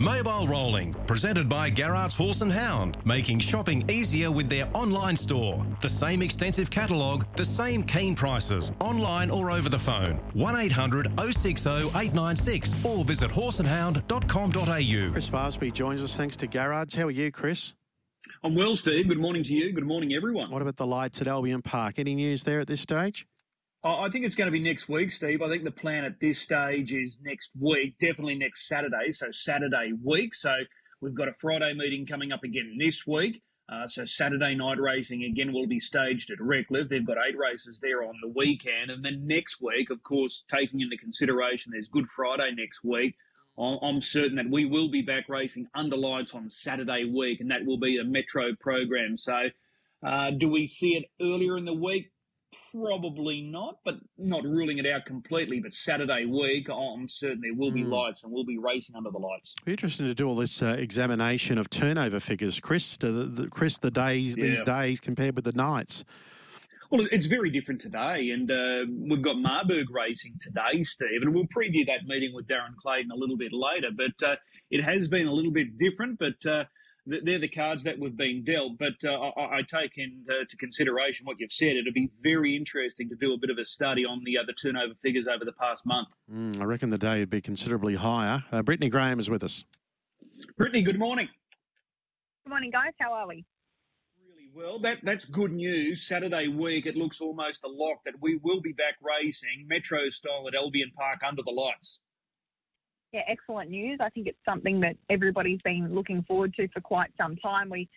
Mobile Rolling, presented by Garrard's Horse and Hound, making shopping easier with their online store. The same extensive catalogue, the same keen prices, online or over the phone. 1800 060 896 or visit horseandhound.com.au. Chris Barsby joins us thanks to Garrard's. How are you, Chris? I'm well, Steve. Good morning to you. Good morning, everyone. What about the lights at Albion Park? Any news there at this stage? I think it's going to be next week, Steve. I think the plan at this stage is next week, definitely next Saturday, so Saturday week. So we've got a Friday meeting coming up again this week. Uh, so Saturday night racing again will be staged at Redcliffe. They've got eight races there on the weekend, and then next week, of course, taking into consideration there's Good Friday next week. I'm certain that we will be back racing under lights on Saturday week, and that will be a Metro program. So, uh, do we see it earlier in the week? Probably not, but not ruling it out completely. But Saturday week, I'm certain there will be Mm. lights and we'll be racing under the lights. Be interesting to do all this uh, examination of turnover figures, Chris. The, the, Chris, the days these days compared with the nights. Well, it's very different today, and uh, we've got Marburg racing today, Steve, and we'll preview that meeting with Darren Clayton a little bit later. But uh, it has been a little bit different, but uh, they're the cards that we've been dealt. But uh, I-, I take into consideration what you've said. It'll be very interesting to do a bit of a study on the uh, the turnover figures over the past month. Mm, I reckon the day would be considerably higher. Uh, Brittany Graham is with us. Brittany, good morning. Good morning, guys. How are we? Really well. That that's good news. Saturday week, it looks almost a lock that we will be back racing Metro style at Albion Park under the lights. Yeah, excellent news. I think it's something that everybody's been looking forward to for quite some time. We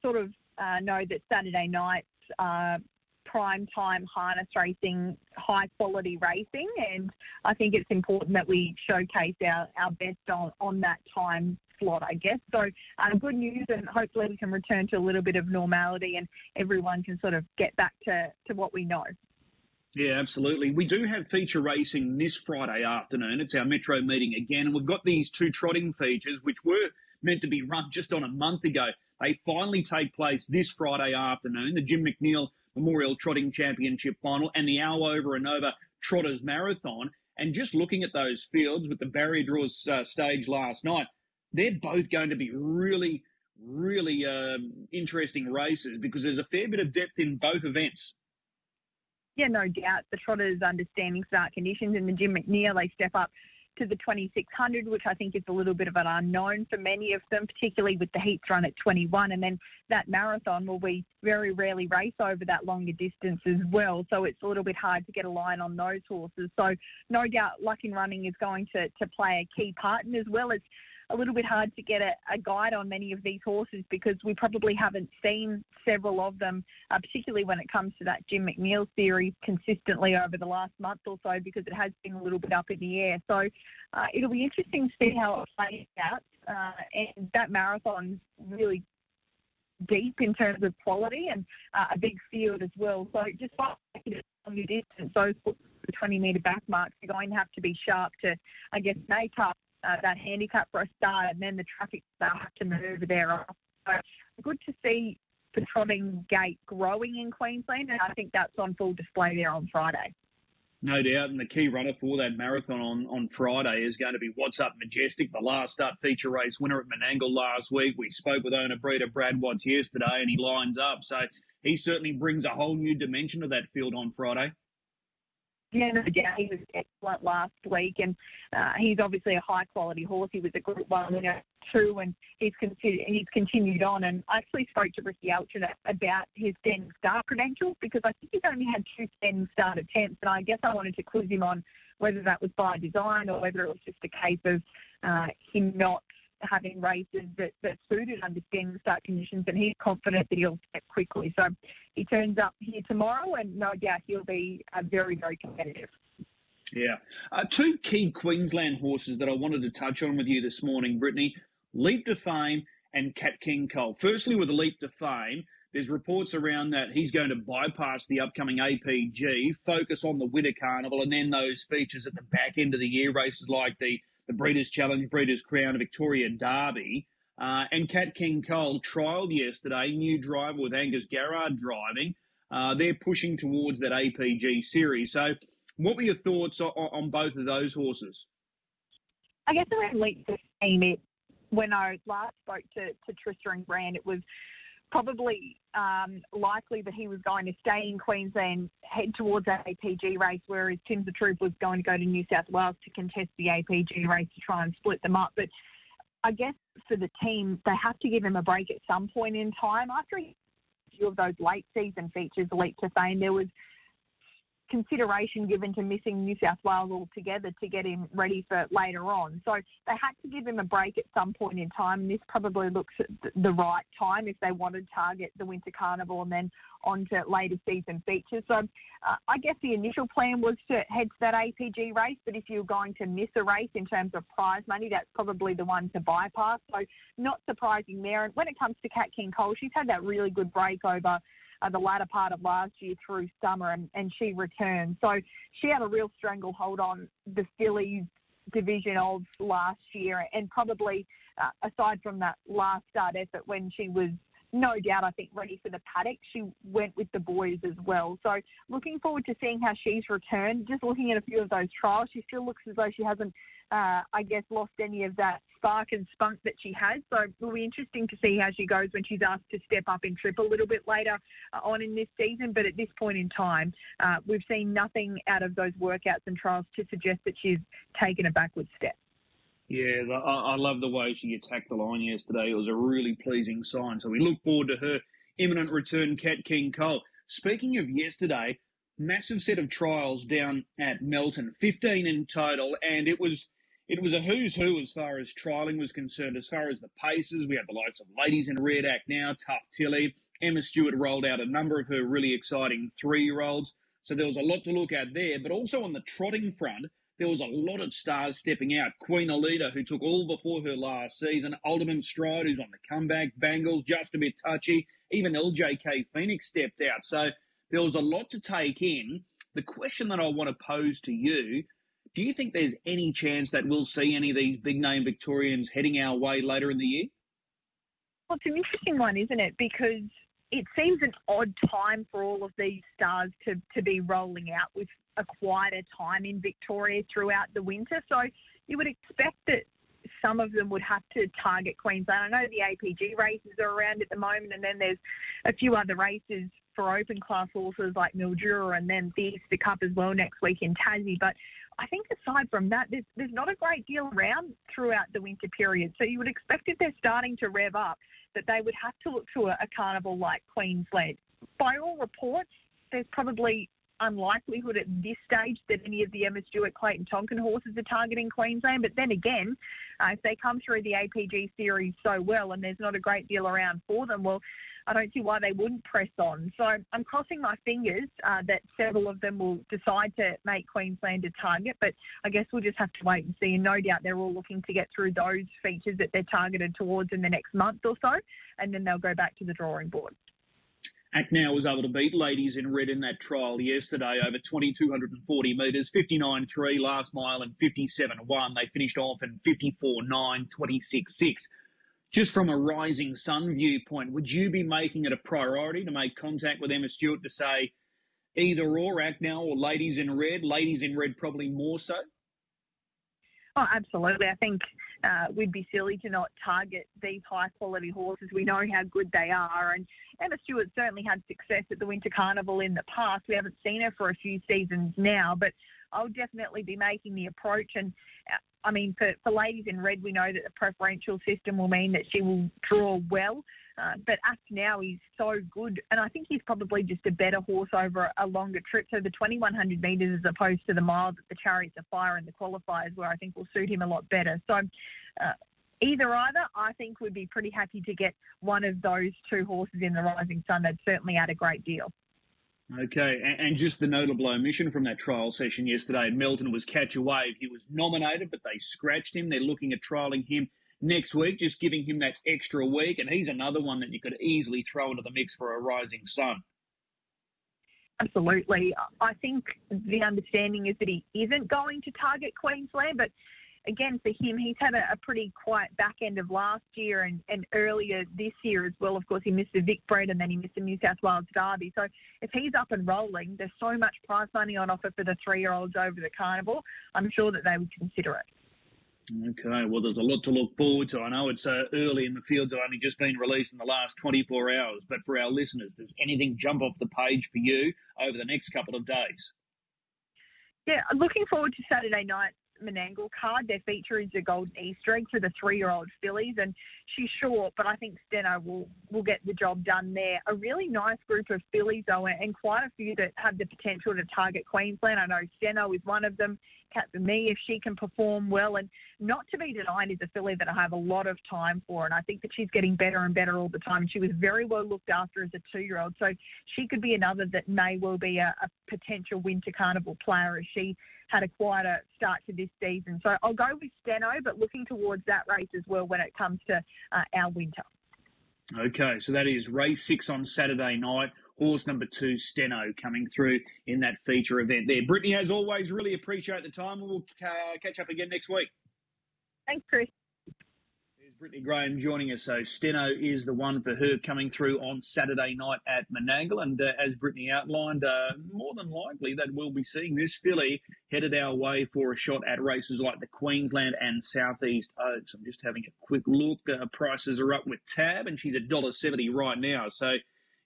sort of uh, know that Saturday nights are prime time harness racing, high quality racing, and I think it's important that we showcase our, our best on, on that time slot, I guess. So, uh, good news, and hopefully we can return to a little bit of normality and everyone can sort of get back to, to what we know. Yeah, absolutely. We do have feature racing this Friday afternoon. It's our Metro meeting again, and we've got these two trotting features, which were meant to be run just on a month ago. They finally take place this Friday afternoon. The Jim McNeil Memorial Trotting Championship final and the Al Over and Over Trotters Marathon. And just looking at those fields with the barrier draws uh, stage last night, they're both going to be really, really um, interesting races because there's a fair bit of depth in both events. Yeah, no doubt. The Trotters understanding start conditions and the Jim McNeil, they step up to the 2600, which I think is a little bit of an unknown for many of them, particularly with the heats run at 21. And then that marathon will we very rarely race over that longer distance as well. So it's a little bit hard to get a line on those horses. So no doubt luck in running is going to, to play a key part. And as well as a little bit hard to get a, a guide on many of these horses because we probably haven't seen several of them, uh, particularly when it comes to that Jim McNeil series consistently over the last month or so because it has been a little bit up in the air. So uh, it'll be interesting to see how it plays out. Uh, and that marathon's really deep in terms of quality and uh, a big field as well. So just by longer distance, those 20 metre back marks are going to have to be sharp to, I guess, make up uh, that handicap for a start, and then the traffic have to move thereafter. So good to see the trotting gate growing in Queensland, and I think that's on full display there on Friday. No doubt, and the key runner for that marathon on, on Friday is going to be What's Up Majestic, the last start feature race winner at Menangle last week. We spoke with owner breeder Brad Watts yesterday, and he lines up. So he certainly brings a whole new dimension to that field on Friday. Yeah, no doubt. He was excellent last week, and uh, he's obviously a high quality horse. He was a Group One winner too, and he's considered, he's continued on. And I actually spoke to Ricky Altrin about his standing start credentials because I think he's only had two start attempts, and I guess I wanted to quiz him on whether that was by design or whether it was just a case of uh, him not having races that, that suited under standing start conditions, and he's confident that he'll step quickly. So he turns up here tomorrow, and no doubt he'll be uh, very, very competitive. Yeah. Uh, two key Queensland horses that I wanted to touch on with you this morning, Brittany Leap to Fame and Cat King Cole. Firstly, with the Leap to Fame, there's reports around that he's going to bypass the upcoming APG, focus on the Winter Carnival, and then those features at the back end of the year, races like the, the Breeders' Challenge, Breeders' Crown, Victoria Derby. Uh, and Cat King Cole trialled yesterday, new driver with Angus Garrard driving. Uh, they're pushing towards that APG series. So, what were your thoughts on, on both of those horses? I guess around to Fame, it when I last spoke to, to Trista and Grant, it was probably um, likely that he was going to stay in Queensland, head towards that APG race, whereas Tim the Troop was going to go to New South Wales to contest the APG race to try and split them up. But I guess for the team, they have to give him a break at some point in time. After a few of those late season features Leap to Fame, there was consideration given to missing New South Wales altogether to get him ready for later on. So they had to give him a break at some point in time. And this probably looks the right time if they want to target the Winter Carnival and then on to later season features. So uh, I guess the initial plan was to head to that APG race, but if you're going to miss a race in terms of prize money, that's probably the one to bypass. So not surprising there. And when it comes to Cat King Cole, she's had that really good break over uh, the latter part of last year through summer, and, and she returned. So she had a real stranglehold on the fillies division of last year, and probably uh, aside from that last start effort when she was no doubt, I think, ready for the paddock. She went with the boys as well. So looking forward to seeing how she's returned. Just looking at a few of those trials, she still looks as though she hasn't, uh, I guess, lost any of that spark and spunk that she has. So it'll be interesting to see how she goes when she's asked to step up in trip a little bit later uh, on in this season. But at this point in time, uh, we've seen nothing out of those workouts and trials to suggest that she's taken a backward step. Yeah, I, I love the way she attacked the line yesterday. It was a really pleasing sign. So we look forward to her imminent return, Cat King Cole. Speaking of yesterday, massive set of trials down at Melton, 15 in total, and it was it was a who's who as far as trialling was concerned. As far as the paces, we had the likes of Ladies in Red Act now, Tough Tilly. Emma Stewart rolled out a number of her really exciting three year olds. So there was a lot to look at there. But also on the trotting front, there was a lot of stars stepping out. Queen Elida, who took all before her last season. Alderman Stride, who's on the comeback. Bangles, just a bit touchy. Even LJK Phoenix stepped out. So there was a lot to take in. The question that I want to pose to you do you think there's any chance that we'll see any of these big name Victorians heading our way later in the year? Well, it's an interesting one, isn't it? Because it seems an odd time for all of these stars to, to be rolling out with a quieter time in Victoria throughout the winter. So you would expect that some of them would have to target Queensland. I know the APG races are around at the moment, and then there's a few other races for open class horses like Mildura and then the Easter Cup as well next week in Tassie. But I think aside from that, there's, there's not a great deal around throughout the winter period. So you would expect if they're starting to rev up that they would have to look to a, a carnival like Queensland. By all reports, there's probably unlikelihood at this stage that any of the Emma Stewart Clayton Tonkin horses are targeting Queensland. But then again, uh, if they come through the APG series so well and there's not a great deal around for them, well, I don't see why they wouldn't press on. So I'm crossing my fingers uh, that several of them will decide to make Queensland a target, but I guess we'll just have to wait and see. And no doubt they're all looking to get through those features that they're targeted towards in the next month or so, and then they'll go back to the drawing board. Now was able to beat ladies in red in that trial yesterday over 2,240 metres, 59.3 last mile and 57.1. They finished off in 54.9, 26.6 just from a rising sun viewpoint, would you be making it a priority to make contact with Emma Stewart to say either or act now or ladies in red? Ladies in red probably more so. Oh, absolutely. I think uh, we'd be silly to not target these high quality horses. We know how good they are. And Emma Stewart certainly had success at the Winter Carnival in the past. We haven't seen her for a few seasons now, but I'll definitely be making the approach. And uh, I mean, for, for ladies in red, we know that the preferential system will mean that she will draw well. Uh, but Act Now is so good, and I think he's probably just a better horse over a, longer trip. So the 2100 metres as opposed to the mile that the Chariots Fire and the qualifiers, where I think will suit him a lot better. So uh, either either, I think we'd be pretty happy to get one of those two horses in the Rising Sun. They'd certainly add a great deal. Okay, and, just the notable omission from that trial session yesterday Melton was Catch a Wave. He was nominated, but they scratched him. They're looking at trialling him next week, just giving him that extra week. And he's another one that you could easily throw into the mix for a rising sun. Absolutely. I think the understanding is that he isn't going to target Queensland, but again, for him, he's had a, a, pretty quiet back end of last year and, and earlier this year as well. Of course, he missed the Vic Bred and then he missed the New South Wales Derby. So if he's up and rolling, there's so much prize money on offer for the three year olds over the carnival. I'm sure that they would consider it. Okay, well, there's a lot to look forward to. I know it's uh, early in the fields only just been released in the last 24 hours, but for our listeners, does anything jump off the page for you over the next couple of days? Yeah, looking forward to Saturday night Menangle card. Their feature is the Golden Easter egg for the three-year-old fillies, and she's short, but I think Steno will will get the job done there. A really nice group of fillies though, and quite a few that have the potential to target Queensland. I know Steno is one of them. Cat for me, if she can perform well, and not to be denied, is a filly that I have a lot of time for, and I think that she's getting better and better all the time. And She was very well looked after as a two-year-old, so she could be another that may well be a, a potential Winter Carnival player as she had a quieter start to this season. So I'll go with Steno, but looking towards that race as well when it comes to uh, our winter. Okay, so that is race six on Saturday night. Horse number two, Steno, coming through in that feature event there. Brittany, as always, really appreciate the time. We'll uh, catch up again next week. Thanks, Chris. Here's Brittany Graham joining us. So Steno is the one for her coming through on Saturday night at Menangle. And uh, as Brittany outlined, uh, more than likely that we'll be seeing this filly headed our way for a shot at races like the Queensland and Southeast Oaks. I'm just having a quick look. Uh, prices are up with Tab, and she's $1.70 right now. So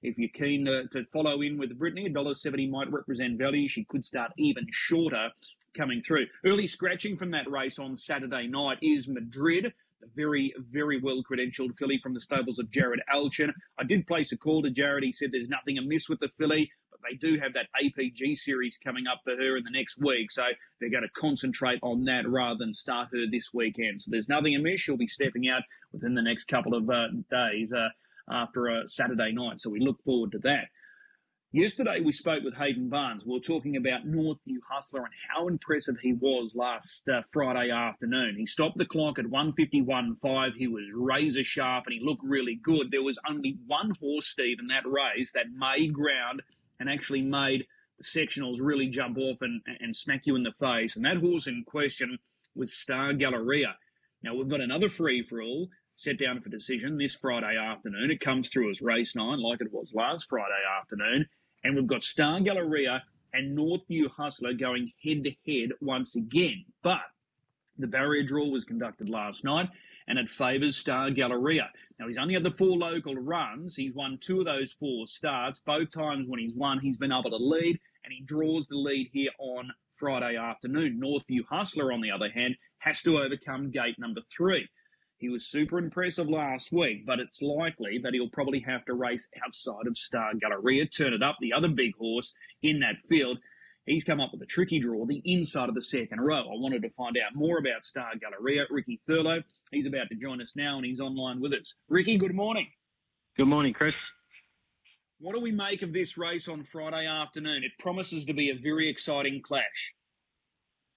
if you're keen to, to follow in with Brittany, $1.70 might represent value. She could start even shorter coming through. Early scratching from that race on Saturday night is Madrid a very, very well credentialed filly from the stables of Jared Alchin. I did place a call to Jared. He said there's nothing amiss with the filly, but they do have that APG series coming up for her in the next week. So they're going to concentrate on that rather than start her this weekend. So there's nothing amiss. She'll be stepping out within the next couple of uh, days uh, after a Saturday night. So we look forward to that. Yesterday, we spoke with Hayden Barnes. We were talking about Northview Hustler and how impressive he was last uh, Friday afternoon. He stopped the clock at 151.5. He was razor sharp and he looked really good. There was only one horse, Steve, in that race that made ground and actually made the sectionals really jump off and, and smack you in the face. And that horse in question was Star Galleria. Now, we've got another free for all set down for decision this Friday afternoon. It comes through as race nine, like it was last Friday afternoon. And we've got Star Galleria and Northview Hustler going head to head once again. But the barrier draw was conducted last night and it favours Star Galleria. Now, he's only had the four local runs. He's won two of those four starts. Both times when he's won, he's been able to lead, and he draws the lead here on Friday afternoon. Northview Hustler, on the other hand, has to overcome gate number three. He was super impressive last week, but it's likely that he'll probably have to race outside of Star Galleria, turn it up, the other big horse in that field. He's come up with a tricky draw, the inside of the second row. I wanted to find out more about Star Galleria. Ricky Thurlow, he's about to join us now and he's online with us. Ricky, good morning. Good morning, Chris. What do we make of this race on Friday afternoon? It promises to be a very exciting clash.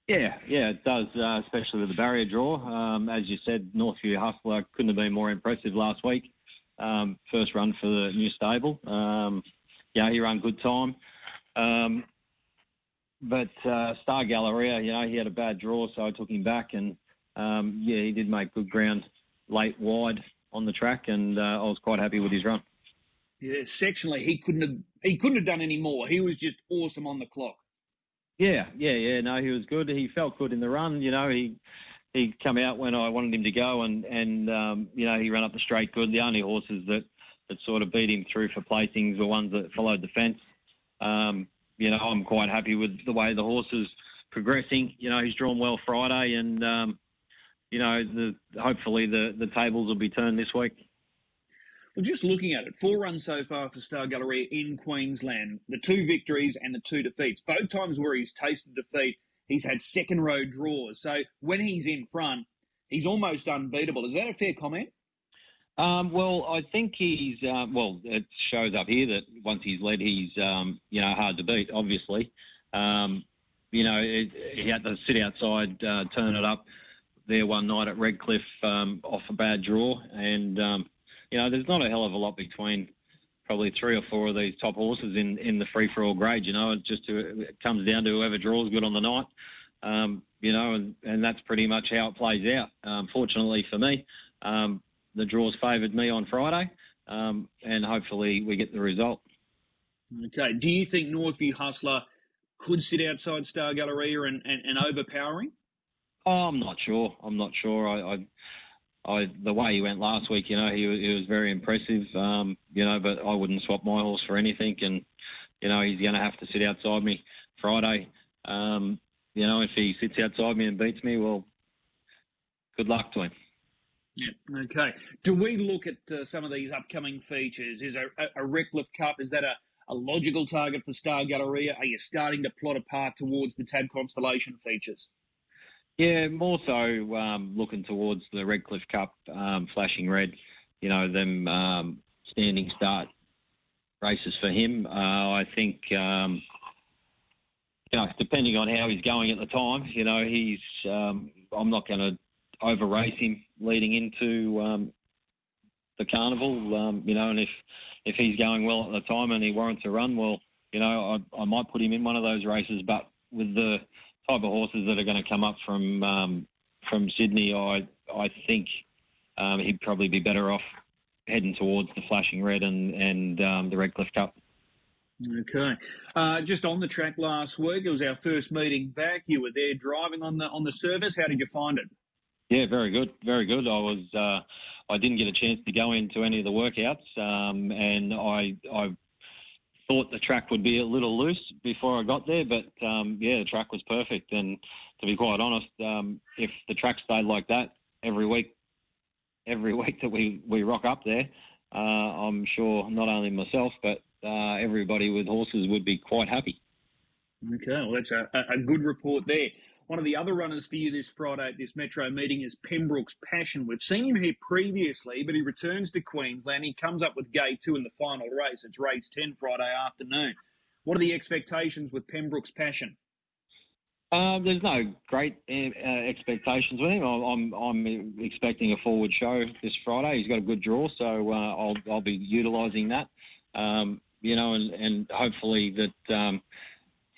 Yeah, yeah, it does, uh, especially with the barrier draw. Um, as you said, Northview Hustler couldn't have been more impressive last week. Um, first run for the new stable. Um, yeah, he ran good time. Um, but uh, Star Galleria, you know, he had a bad draw, so I took him back, and um, yeah, he did make good ground late wide on the track, and uh, I was quite happy with his run. Yeah, sectionally, he couldn't have he couldn't have done any more. He was just awesome on the clock. Yeah, yeah, yeah. No, he was good. He felt good in the run. You know, he he come out when I wanted him to go, and and um, you know he ran up the straight good. The only horses that that sort of beat him through for placings were ones that followed the fence. Um, you know, I'm quite happy with the way the horse is progressing. You know, he's drawn well Friday, and um, you know, the hopefully the the tables will be turned this week. Just looking at it, four runs so far for Star Galleria in Queensland, the two victories and the two defeats. Both times where he's tasted defeat, he's had second row draws. So when he's in front, he's almost unbeatable. Is that a fair comment? Um, well, I think he's uh, well. It shows up here that once he's led, he's um, you know hard to beat. Obviously, um, you know it, he had to sit outside, uh, turn it up there one night at Redcliffe um, off a bad draw, and um, you know, there's not a hell of a lot between probably three or four of these top horses in, in the free for all grade. You know, it just it comes down to whoever draws good on the night. Um, you know, and, and that's pretty much how it plays out. Um, fortunately for me, um, the draws favoured me on Friday, um, and hopefully we get the result. Okay. Do you think Northview Hustler could sit outside Star Galleria and, and, and overpowering? Oh, I'm not sure. I'm not sure. I, I, I, the way he went last week, you know, he, he was very impressive. Um, you know, but I wouldn't swap my horse for anything. And you know, he's going to have to sit outside me Friday. Um, you know, if he sits outside me and beats me, well, good luck to him. Yeah. Okay. Do we look at uh, some of these upcoming features? Is a, a, Cup is that a, a logical target for Star Galleria? Are you starting to plot a path towards the Tab Constellation features? Yeah, more so um, looking towards the Redcliffe Cup, um, flashing red. You know them um, standing start races for him. Uh, I think. Um, you know, depending on how he's going at the time, you know, he's. Um, I'm not going to over race him leading into um, the carnival. Um, you know, and if if he's going well at the time and he warrants a run, well, you know, I, I might put him in one of those races. But with the type of horses that are going to come up from um, from Sydney, I I think um, he'd probably be better off heading towards the Flashing Red and and um, the Redcliffe Cup. Okay, uh, just on the track last week, it was our first meeting back. You were there driving on the on the service. How did you find it? Yeah, very good, very good. I was uh, I didn't get a chance to go into any of the workouts, um, and I I thought the track would be a little loose before I got there, but um, yeah, the track was perfect. And to be quite honest, um, if the track stayed like that every week, every week that we, we rock up there, uh, I'm sure not only myself but uh, everybody with horses would be quite happy. Okay, well that's a, a good report there. One of the other runners for you this Friday at this Metro meeting is Pembroke's Passion. We've seen him here previously, but he returns to Queensland. He comes up with gate two in the final race. It's race 10 Friday afternoon. What are the expectations with Pembroke's Passion? Um, there's no great uh, expectations with him. I'm, I'm expecting a forward show this Friday. He's got a good draw, so uh, I'll, I'll be utilising that. Um, you know, and, and hopefully that um,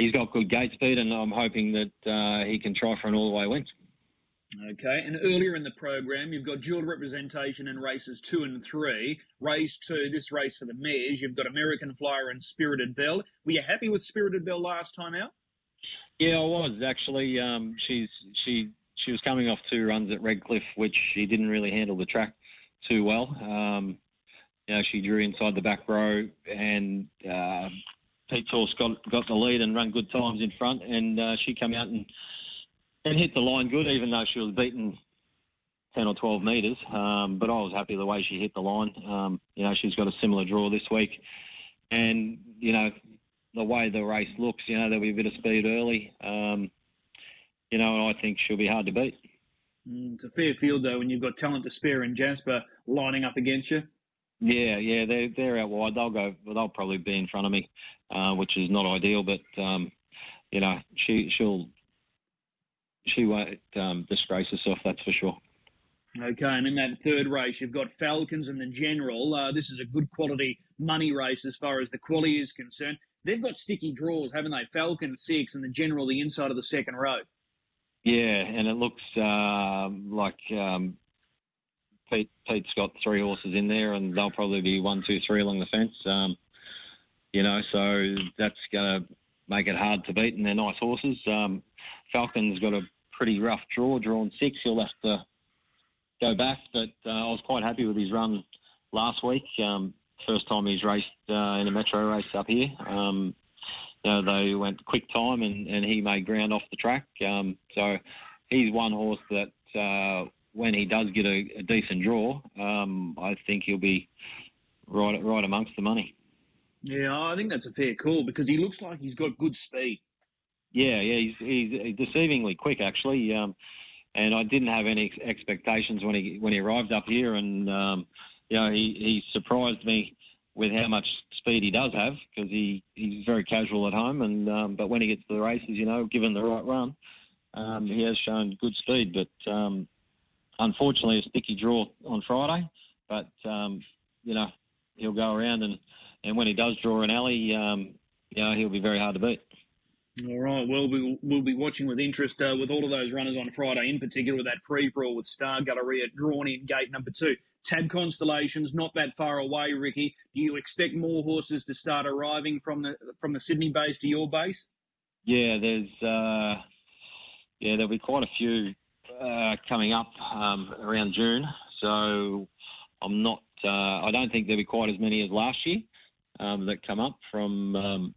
he's got good gate speed, and I'm hoping that uh, he can try for an all-the-way win. Okay, and earlier in the program, you've got dual representation in races two and three. Race two, this race for the mares, you've got American Flyer and Spirited Belle. Were you happy with Spirited Belle last time out? Yeah, I was actually. Um, she's she she was coming off two runs at Redcliffe, which she didn't really handle the track too well. Um, you know, she drew inside the back row, and uh, Pete Torse got got the lead and run good times in front, and uh, she came out and and hit the line good, even though she was beaten 10 or 12 metres. Um, but I was happy the way she hit the line. Um, you know, she's got a similar draw this week, and you know the way the race looks, you know there'll be a bit of speed early. Um, you know, and I think she'll be hard to beat. Mm, it's a fair field though when you've got talent to spare and Jasper lining up against you. Yeah, yeah, they're they're out wide. They'll go. They'll probably be in front of me, uh, which is not ideal. But um, you know, she she'll she won't um, disgrace herself. That's for sure. Okay, and in that third race, you've got Falcons and the General. Uh, this is a good quality money race as far as the quality is concerned. They've got sticky draws, haven't they? Falcon six and the General the inside of the second row. Yeah, and it looks uh, like um, Pete, Pete's got three horses in there, and they'll probably be one, two, three along the fence. Um, you know, so that's going to make it hard to beat, and they're nice horses. Um, Falcon's got a pretty rough draw, drawn six. He'll have to go back, but uh, I was quite happy with his run last week. Um, first time he's raced uh, in a metro race up here. Um, you know, they went quick time, and, and he made ground off the track. Um, so he's one horse that uh, when he does get a, a decent draw, um, I think he'll be right right amongst the money. Yeah, I think that's a fair call because he looks like he's got good speed. Yeah, yeah, he's, he's deceivingly quick actually, um, and I didn't have any expectations when he when he arrived up here, and um, you know he, he surprised me with how much speed he does have because he, he's very casual at home, and um, but when he gets to the races, you know, given the right run, um, he has shown good speed, but um, unfortunately a sticky draw on Friday. But um, you know he'll go around and, and when he does draw an alley, um, you know he'll be very hard to beat. All right. Well, we'll, we'll be watching with interest uh, with all of those runners on Friday, in particular with that all with Star Galleria drawn in gate number two. Tab Constellations not that far away, Ricky. Do you expect more horses to start arriving from the from the Sydney base to your base? Yeah, there's uh, yeah there'll be quite a few uh, coming up um, around June, so I'm not. Uh, I don't think there'll be quite as many as last year um, that come up from um,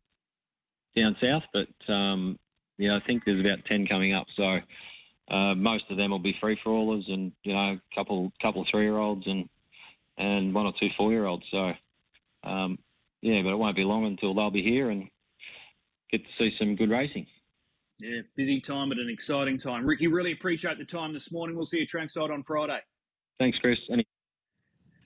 down south, but um, yeah, I think there's about ten coming up. So uh, most of them will be free for allers, and you know, a couple couple three year olds and and one or two four year olds. So um, yeah, but it won't be long until they'll be here and get to see some good racing. Yeah, busy time but an exciting time. Ricky, really appreciate the time this morning. We'll see you trackside on Friday. Thanks, Chris. Any-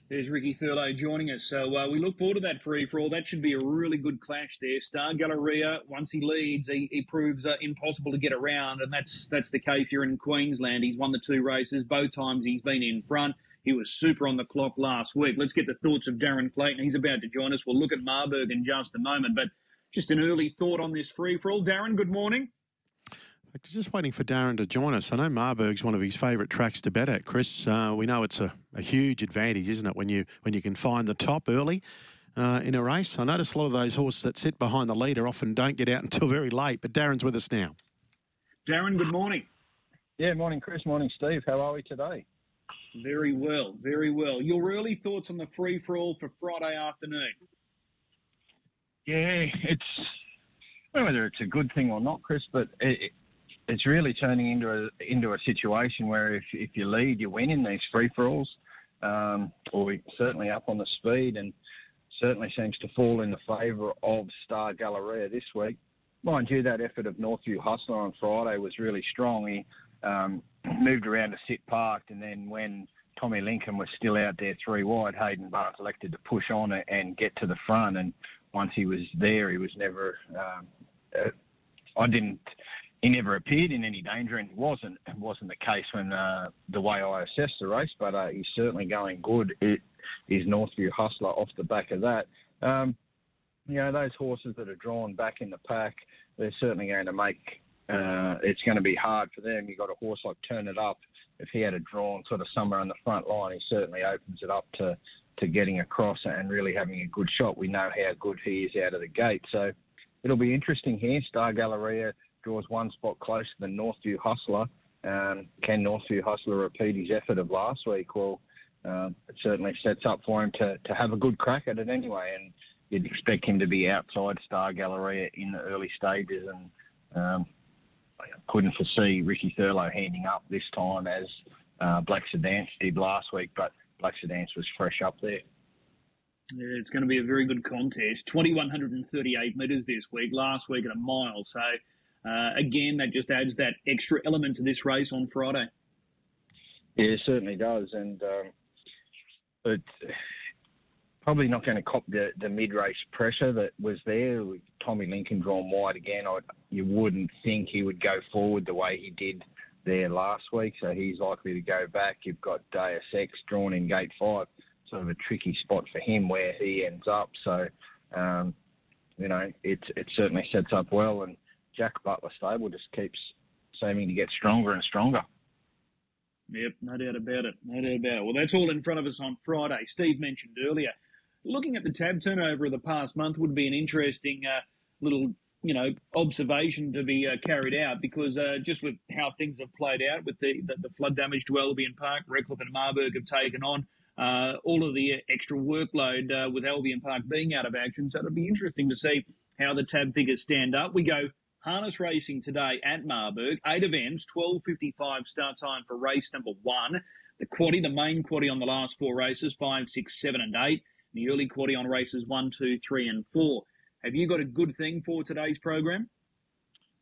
There's Ricky Thurlow joining us. So uh, we look forward to that free for all. That should be a really good clash there. Star Galleria, once he leads, he, he proves uh, impossible to get around, and that's that's the case here in Queensland. He's won the two races. Both times he's been in front. He was super on the clock last week. Let's get the thoughts of Darren Clayton. He's about to join us. We'll look at Marburg in just a moment, but just an early thought on this free for all. Darren, good morning. Just waiting for Darren to join us. I know Marburg's one of his favourite tracks to bet at, Chris. Uh, we know it's a, a, huge advantage, isn't it, when you when you can find the top early uh, in a race. I notice a lot of those horses that sit behind the leader often don't get out until very late, but Darren's with us now. Darren, good morning. Yeah, morning, Chris. Morning, Steve. How are we today? Very well, very well. Your early thoughts on the free for all for Friday afternoon? Yeah, it's whether it's a good thing or not, Chris, but it, it's really turning into a into a situation where if if you lead, you win in these free for alls, um, or certainly up on the speed, and certainly seems to fall in the favour of Star Galleria this week. Mind you, that effort of Northview Hustler on Friday was really strong. He um, moved around to sit parked, and then when Tommy Lincoln was still out there three wide, Hayden Barnes elected to push on and get to the front. And once he was there, he was never. Um, uh, I didn't. He never appeared in any danger, and wasn't. Wasn't the case when uh, the way I assessed the race, but uh, he's certainly going good. It is Northview Hustler off the back of that. Um, you know, those horses that are drawn back in the pack, they're certainly going to make uh, it's going to be hard for them. You've got a horse like Turn It Up. If he had a drawn sort of somewhere on the front line, he certainly opens it up to, to getting across and really having a good shot. We know how good he is out of the gate. So it'll be interesting here. Star Galleria draws one spot closer than Northview Hustler. Um, can Northview Hustler repeat his effort of last week? Well, um, it certainly sets up for him to, to have a good crack at it anyway. And you'd expect him to be outside Star Galleria in the early stages. And um, I couldn't foresee Ricky Thurlow handing up this time as uh, Black Sedance did last week, but Black Sedance was fresh up there. Yeah, it's going to be a very good contest. 2,138 metres this week, last week at a mile. So, uh, again, that just adds that extra element to this race on Friday. Yeah, it certainly does. And, um, but probably not going to cop the, the mid race pressure that was there. With Tommy Lincoln drawn wide again, I, you wouldn't think he would go forward the way he did there last week. So he's likely to go back. You've got Deus Ex drawn in gate five, sort of a tricky spot for him where he ends up. So, um, you know, it it certainly sets up well. And Jack Butler stable just keeps seeming to get stronger and stronger. Yep, no doubt about it. No doubt about it. Well, that's all in front of us on Friday. Steve mentioned earlier looking at the tab turnover of the past month would be an interesting uh, little you know observation to be uh, carried out because uh, just with how things have played out with the, the, the flood damage to Albion Park, Redcliffe and Marburg have taken on uh, all of the extra workload uh, with Albion Park being out of action. So it'll be interesting to see how the tab figures stand up. We go harness racing today at Marburg, eight events, twelve fifty five start time for race number one. The quaddy, the main quaddy on the last four races, five, six, seven, and eight the early quaddy on races one, two, three, and four. Have you got a good thing for today's program?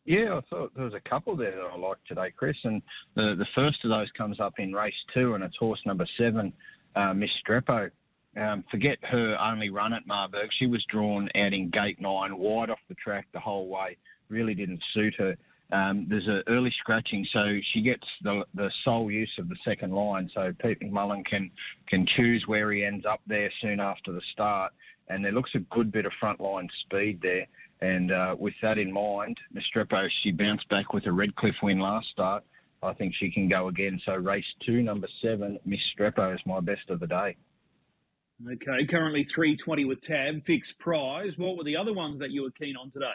Yeah, I thought there was a couple there that I liked today, Chris. And the the first of those comes up in race two, and it's horse number seven, uh, Miss Strepo. Um, forget her only run at Marburg. She was drawn out in gate nine, wide off the track the whole way. Really didn't suit her. Um, there's an early scratching, so she gets the, the sole use of the second line. So Pete McMullen can can choose where he ends up there soon after the start, and there looks a good bit of front line speed there. And uh, with that in mind, Mestrepo, she bounced back with a Redcliffe win last start. I think she can go again. So race two, number seven, Miss Strepo is my best of the day. Okay, currently 320 with tab, fixed prize. What were the other ones that you were keen on today?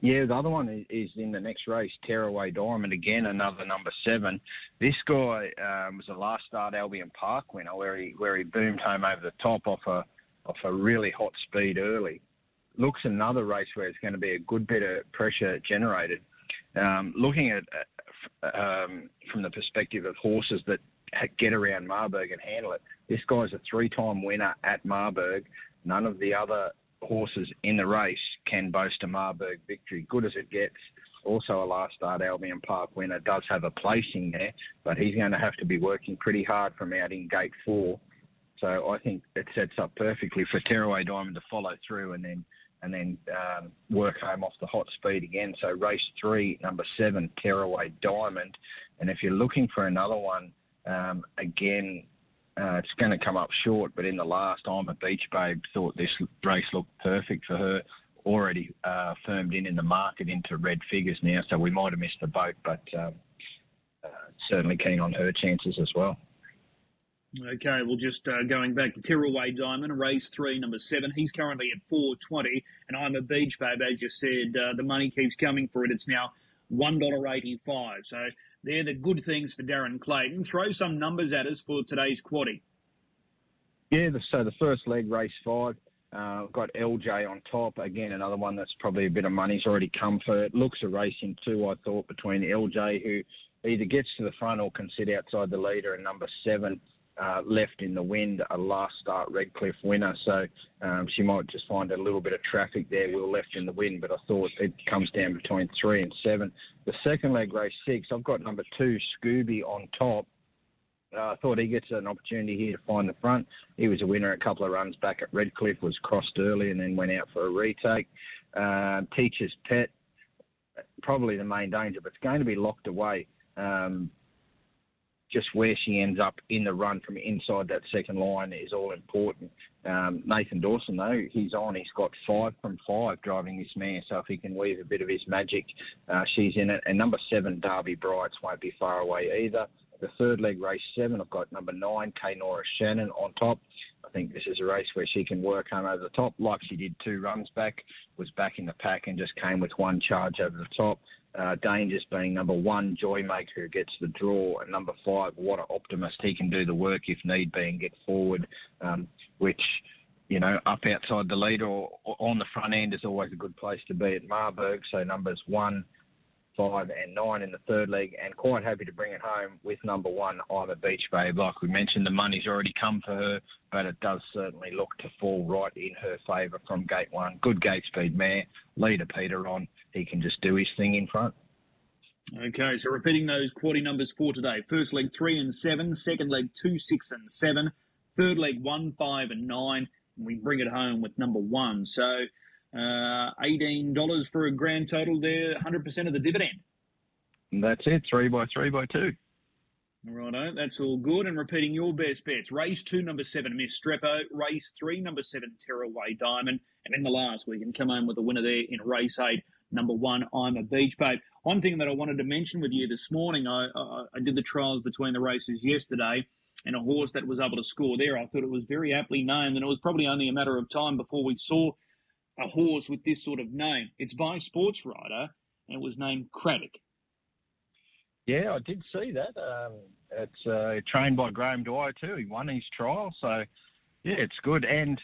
Yeah, the other one is in the next race, Tearaway Diamond, again, another number seven. This guy um, was a last start Albion Park winner where he where he boomed home over the top off a off a really hot speed early. Looks another race where it's going to be a good bit of pressure generated. Um, looking at um, from the perspective of horses that get around Marburg and handle it, this guy's a three-time winner at Marburg. None of the other horses in the race can boast a Marburg victory. Good as it gets. Also, a last start Albion Park winner does have a placing there, but he's going to have to be working pretty hard from out in gate four. So I think it sets up perfectly for Tearaway Diamond to follow through and then and then um, work home off the hot speed again. So race three, number seven, Tearaway Diamond. And if you're looking for another one, um, again, uh, it's going to come up short, but in the last, I'm a beach babe. Thought this race looked perfect for her. Already uh, firmed in in the market into red figures now, so we might have missed the boat, but um, uh, certainly keen on her chances as well. Okay, well, just uh, going back to Tearaway Diamond, race three, number seven. He's currently at 420, and I'm a beach babe, as you said. Uh, the money keeps coming for it. It's now $1.85. So they're the good things for Darren Clayton. Throw some numbers at us for today's quaddy. Yeah, so the first leg, race five, uh, got LJ on top. Again, another one that's probably a bit of money's already come for it. Looks a race in two, I thought, between LJ, who either gets to the front or can sit outside the leader, and number seven, uh, left in the wind, a last start Redcliffe winner. So um, she might just find a little bit of traffic there. We are left in the wind, but I thought it comes down between three and seven. The second leg, race six, I've got number two, Scooby, on top. Uh, I thought he gets an opportunity here to find the front. He was a winner a couple of runs back at Redcliffe, was crossed early and then went out for a retake. Uh, Teacher's Pet, probably the main danger, but it's going to be locked away. Um, just where she ends up in the run from inside that second line is all important. Um, Nathan Dawson, though, he's on. He's got five from five driving this mare, so if he can weave a bit of his magic, uh, she's in it. And number seven, Derby Brights, won't be far away either. The third leg, race seven, I've got number nine, K Nora Shannon on top. I think this is a race where she can work home over the top, like she did two runs back, was back in the pack and just came with one charge over the top. Uh, dangers being number one, Joymaker, who gets the draw, and number five, What an Optimist. He can do the work if need be and get forward, um, which, you know, up outside the lead or, on the front end is always a good place to be at Marburg. So numbers one, five, and nine in the third leg, and quite happy to bring it home with number one, I'm a Beach Babe. Like we mentioned, the money's already come for her, but it does certainly look to fall right in her favour from gate one. Good gate speed mare, leader Peter on he can just do his thing in front. Okay, so repeating those quaddy numbers for today. First leg three and seven, second leg two, six and seven, third leg one, five and nine, and we bring it home with number one. So uh, eighteen dollars for a grand total there, hundred percent of the dividend. And that's it, three by three by two. Righto, that's all good. And repeating your best bets. Race two, number seven, Miss Strepo. Race three, number seven, Tearaway Diamond. And in the last, we can come home with a winner there in race eight, number one, I'm a Beach Babe. One thing that I wanted to mention with you this morning, I, I, I did the trials between the races yesterday, and a horse that was able to score there, I thought it was very aptly named, and it was probably only a matter of time before we saw a horse with this sort of name. It's by Sportswriter, and it was named Craddock. Yeah, I did see that. Um, it's uh, trained by Graham Dwyer too. He won his trial, so yeah, it's good and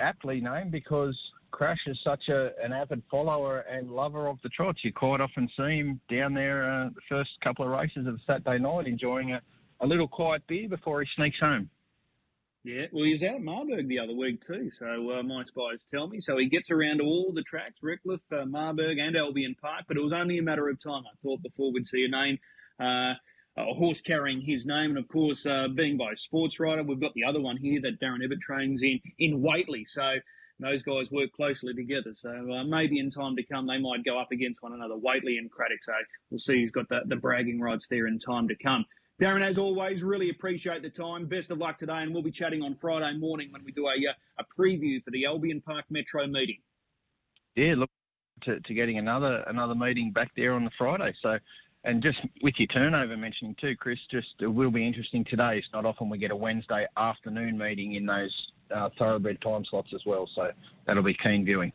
aptly named because Crash is such a, an avid follower and lover of the trots. You quite often see him down there uh, the first couple of races of Saturday night enjoying a, a little quiet beer before he sneaks home. Yeah, well, he was out at Marburg the other week too, so uh, my spies tell me. So he gets around all the tracks, Redcliffe, uh, Marburg, and Albion Park, but it was only a matter of time, I thought, before we'd see a name, uh, a horse carrying his name. And of course, uh, being by Sportswriter, we've got the other one here that Darren Ebbett trains in, in Waitley. So those guys work closely together. So uh, maybe in time to come, they might go up against one another, Waitley and Craddock. So we'll see who's got the, the bragging rights there in time to come. Darren, as always, really appreciate the time. Best of luck today, and we'll be chatting on Friday morning when we do a, uh, a preview for the Albion Park Metro meeting. Yeah, look to, to getting another another meeting back there on the Friday. So, and just with your turnover mentioning too, Chris, just it will be interesting today. It's not often we get a Wednesday afternoon meeting in those uh, thoroughbred time slots as well. So that'll be keen viewing.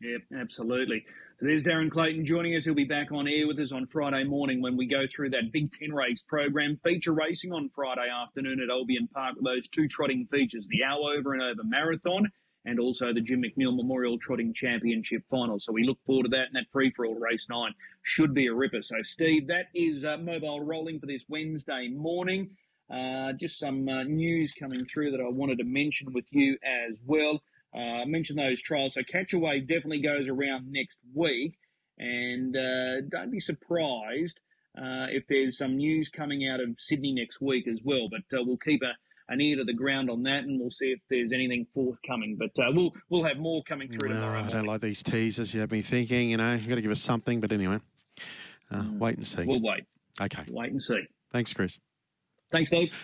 Yeah, absolutely. So there's Darren Clayton joining us. He'll be back on air with us on Friday morning when we go through that Big Ten race program. Feature racing on Friday afternoon at Albion Park with those two trotting features, the hour over and over marathon and also the Jim McNeil Memorial Trotting Championship final. So we look forward to that, and that free for all race nine should be a ripper. So, Steve, that is uh, mobile rolling for this Wednesday morning. Uh, just some uh, news coming through that I wanted to mention with you as well. Uh, I mentioned those trials. So, Catch a definitely goes around next week, and uh, don't be surprised. Uh, if there's some news coming out of Sydney next week as well, but we'll keep a, an ear to the ground on that, and we'll see if there's anything forthcoming. But uh, we'll we'll have more coming through no, tomorrow. I don't like these teasers. You have me thinking. You know, you've got to give us something. But anyway, uh, mm. wait and see. We'll wait. Okay. Wait and see. Thanks, Chris. Thanks, Dave.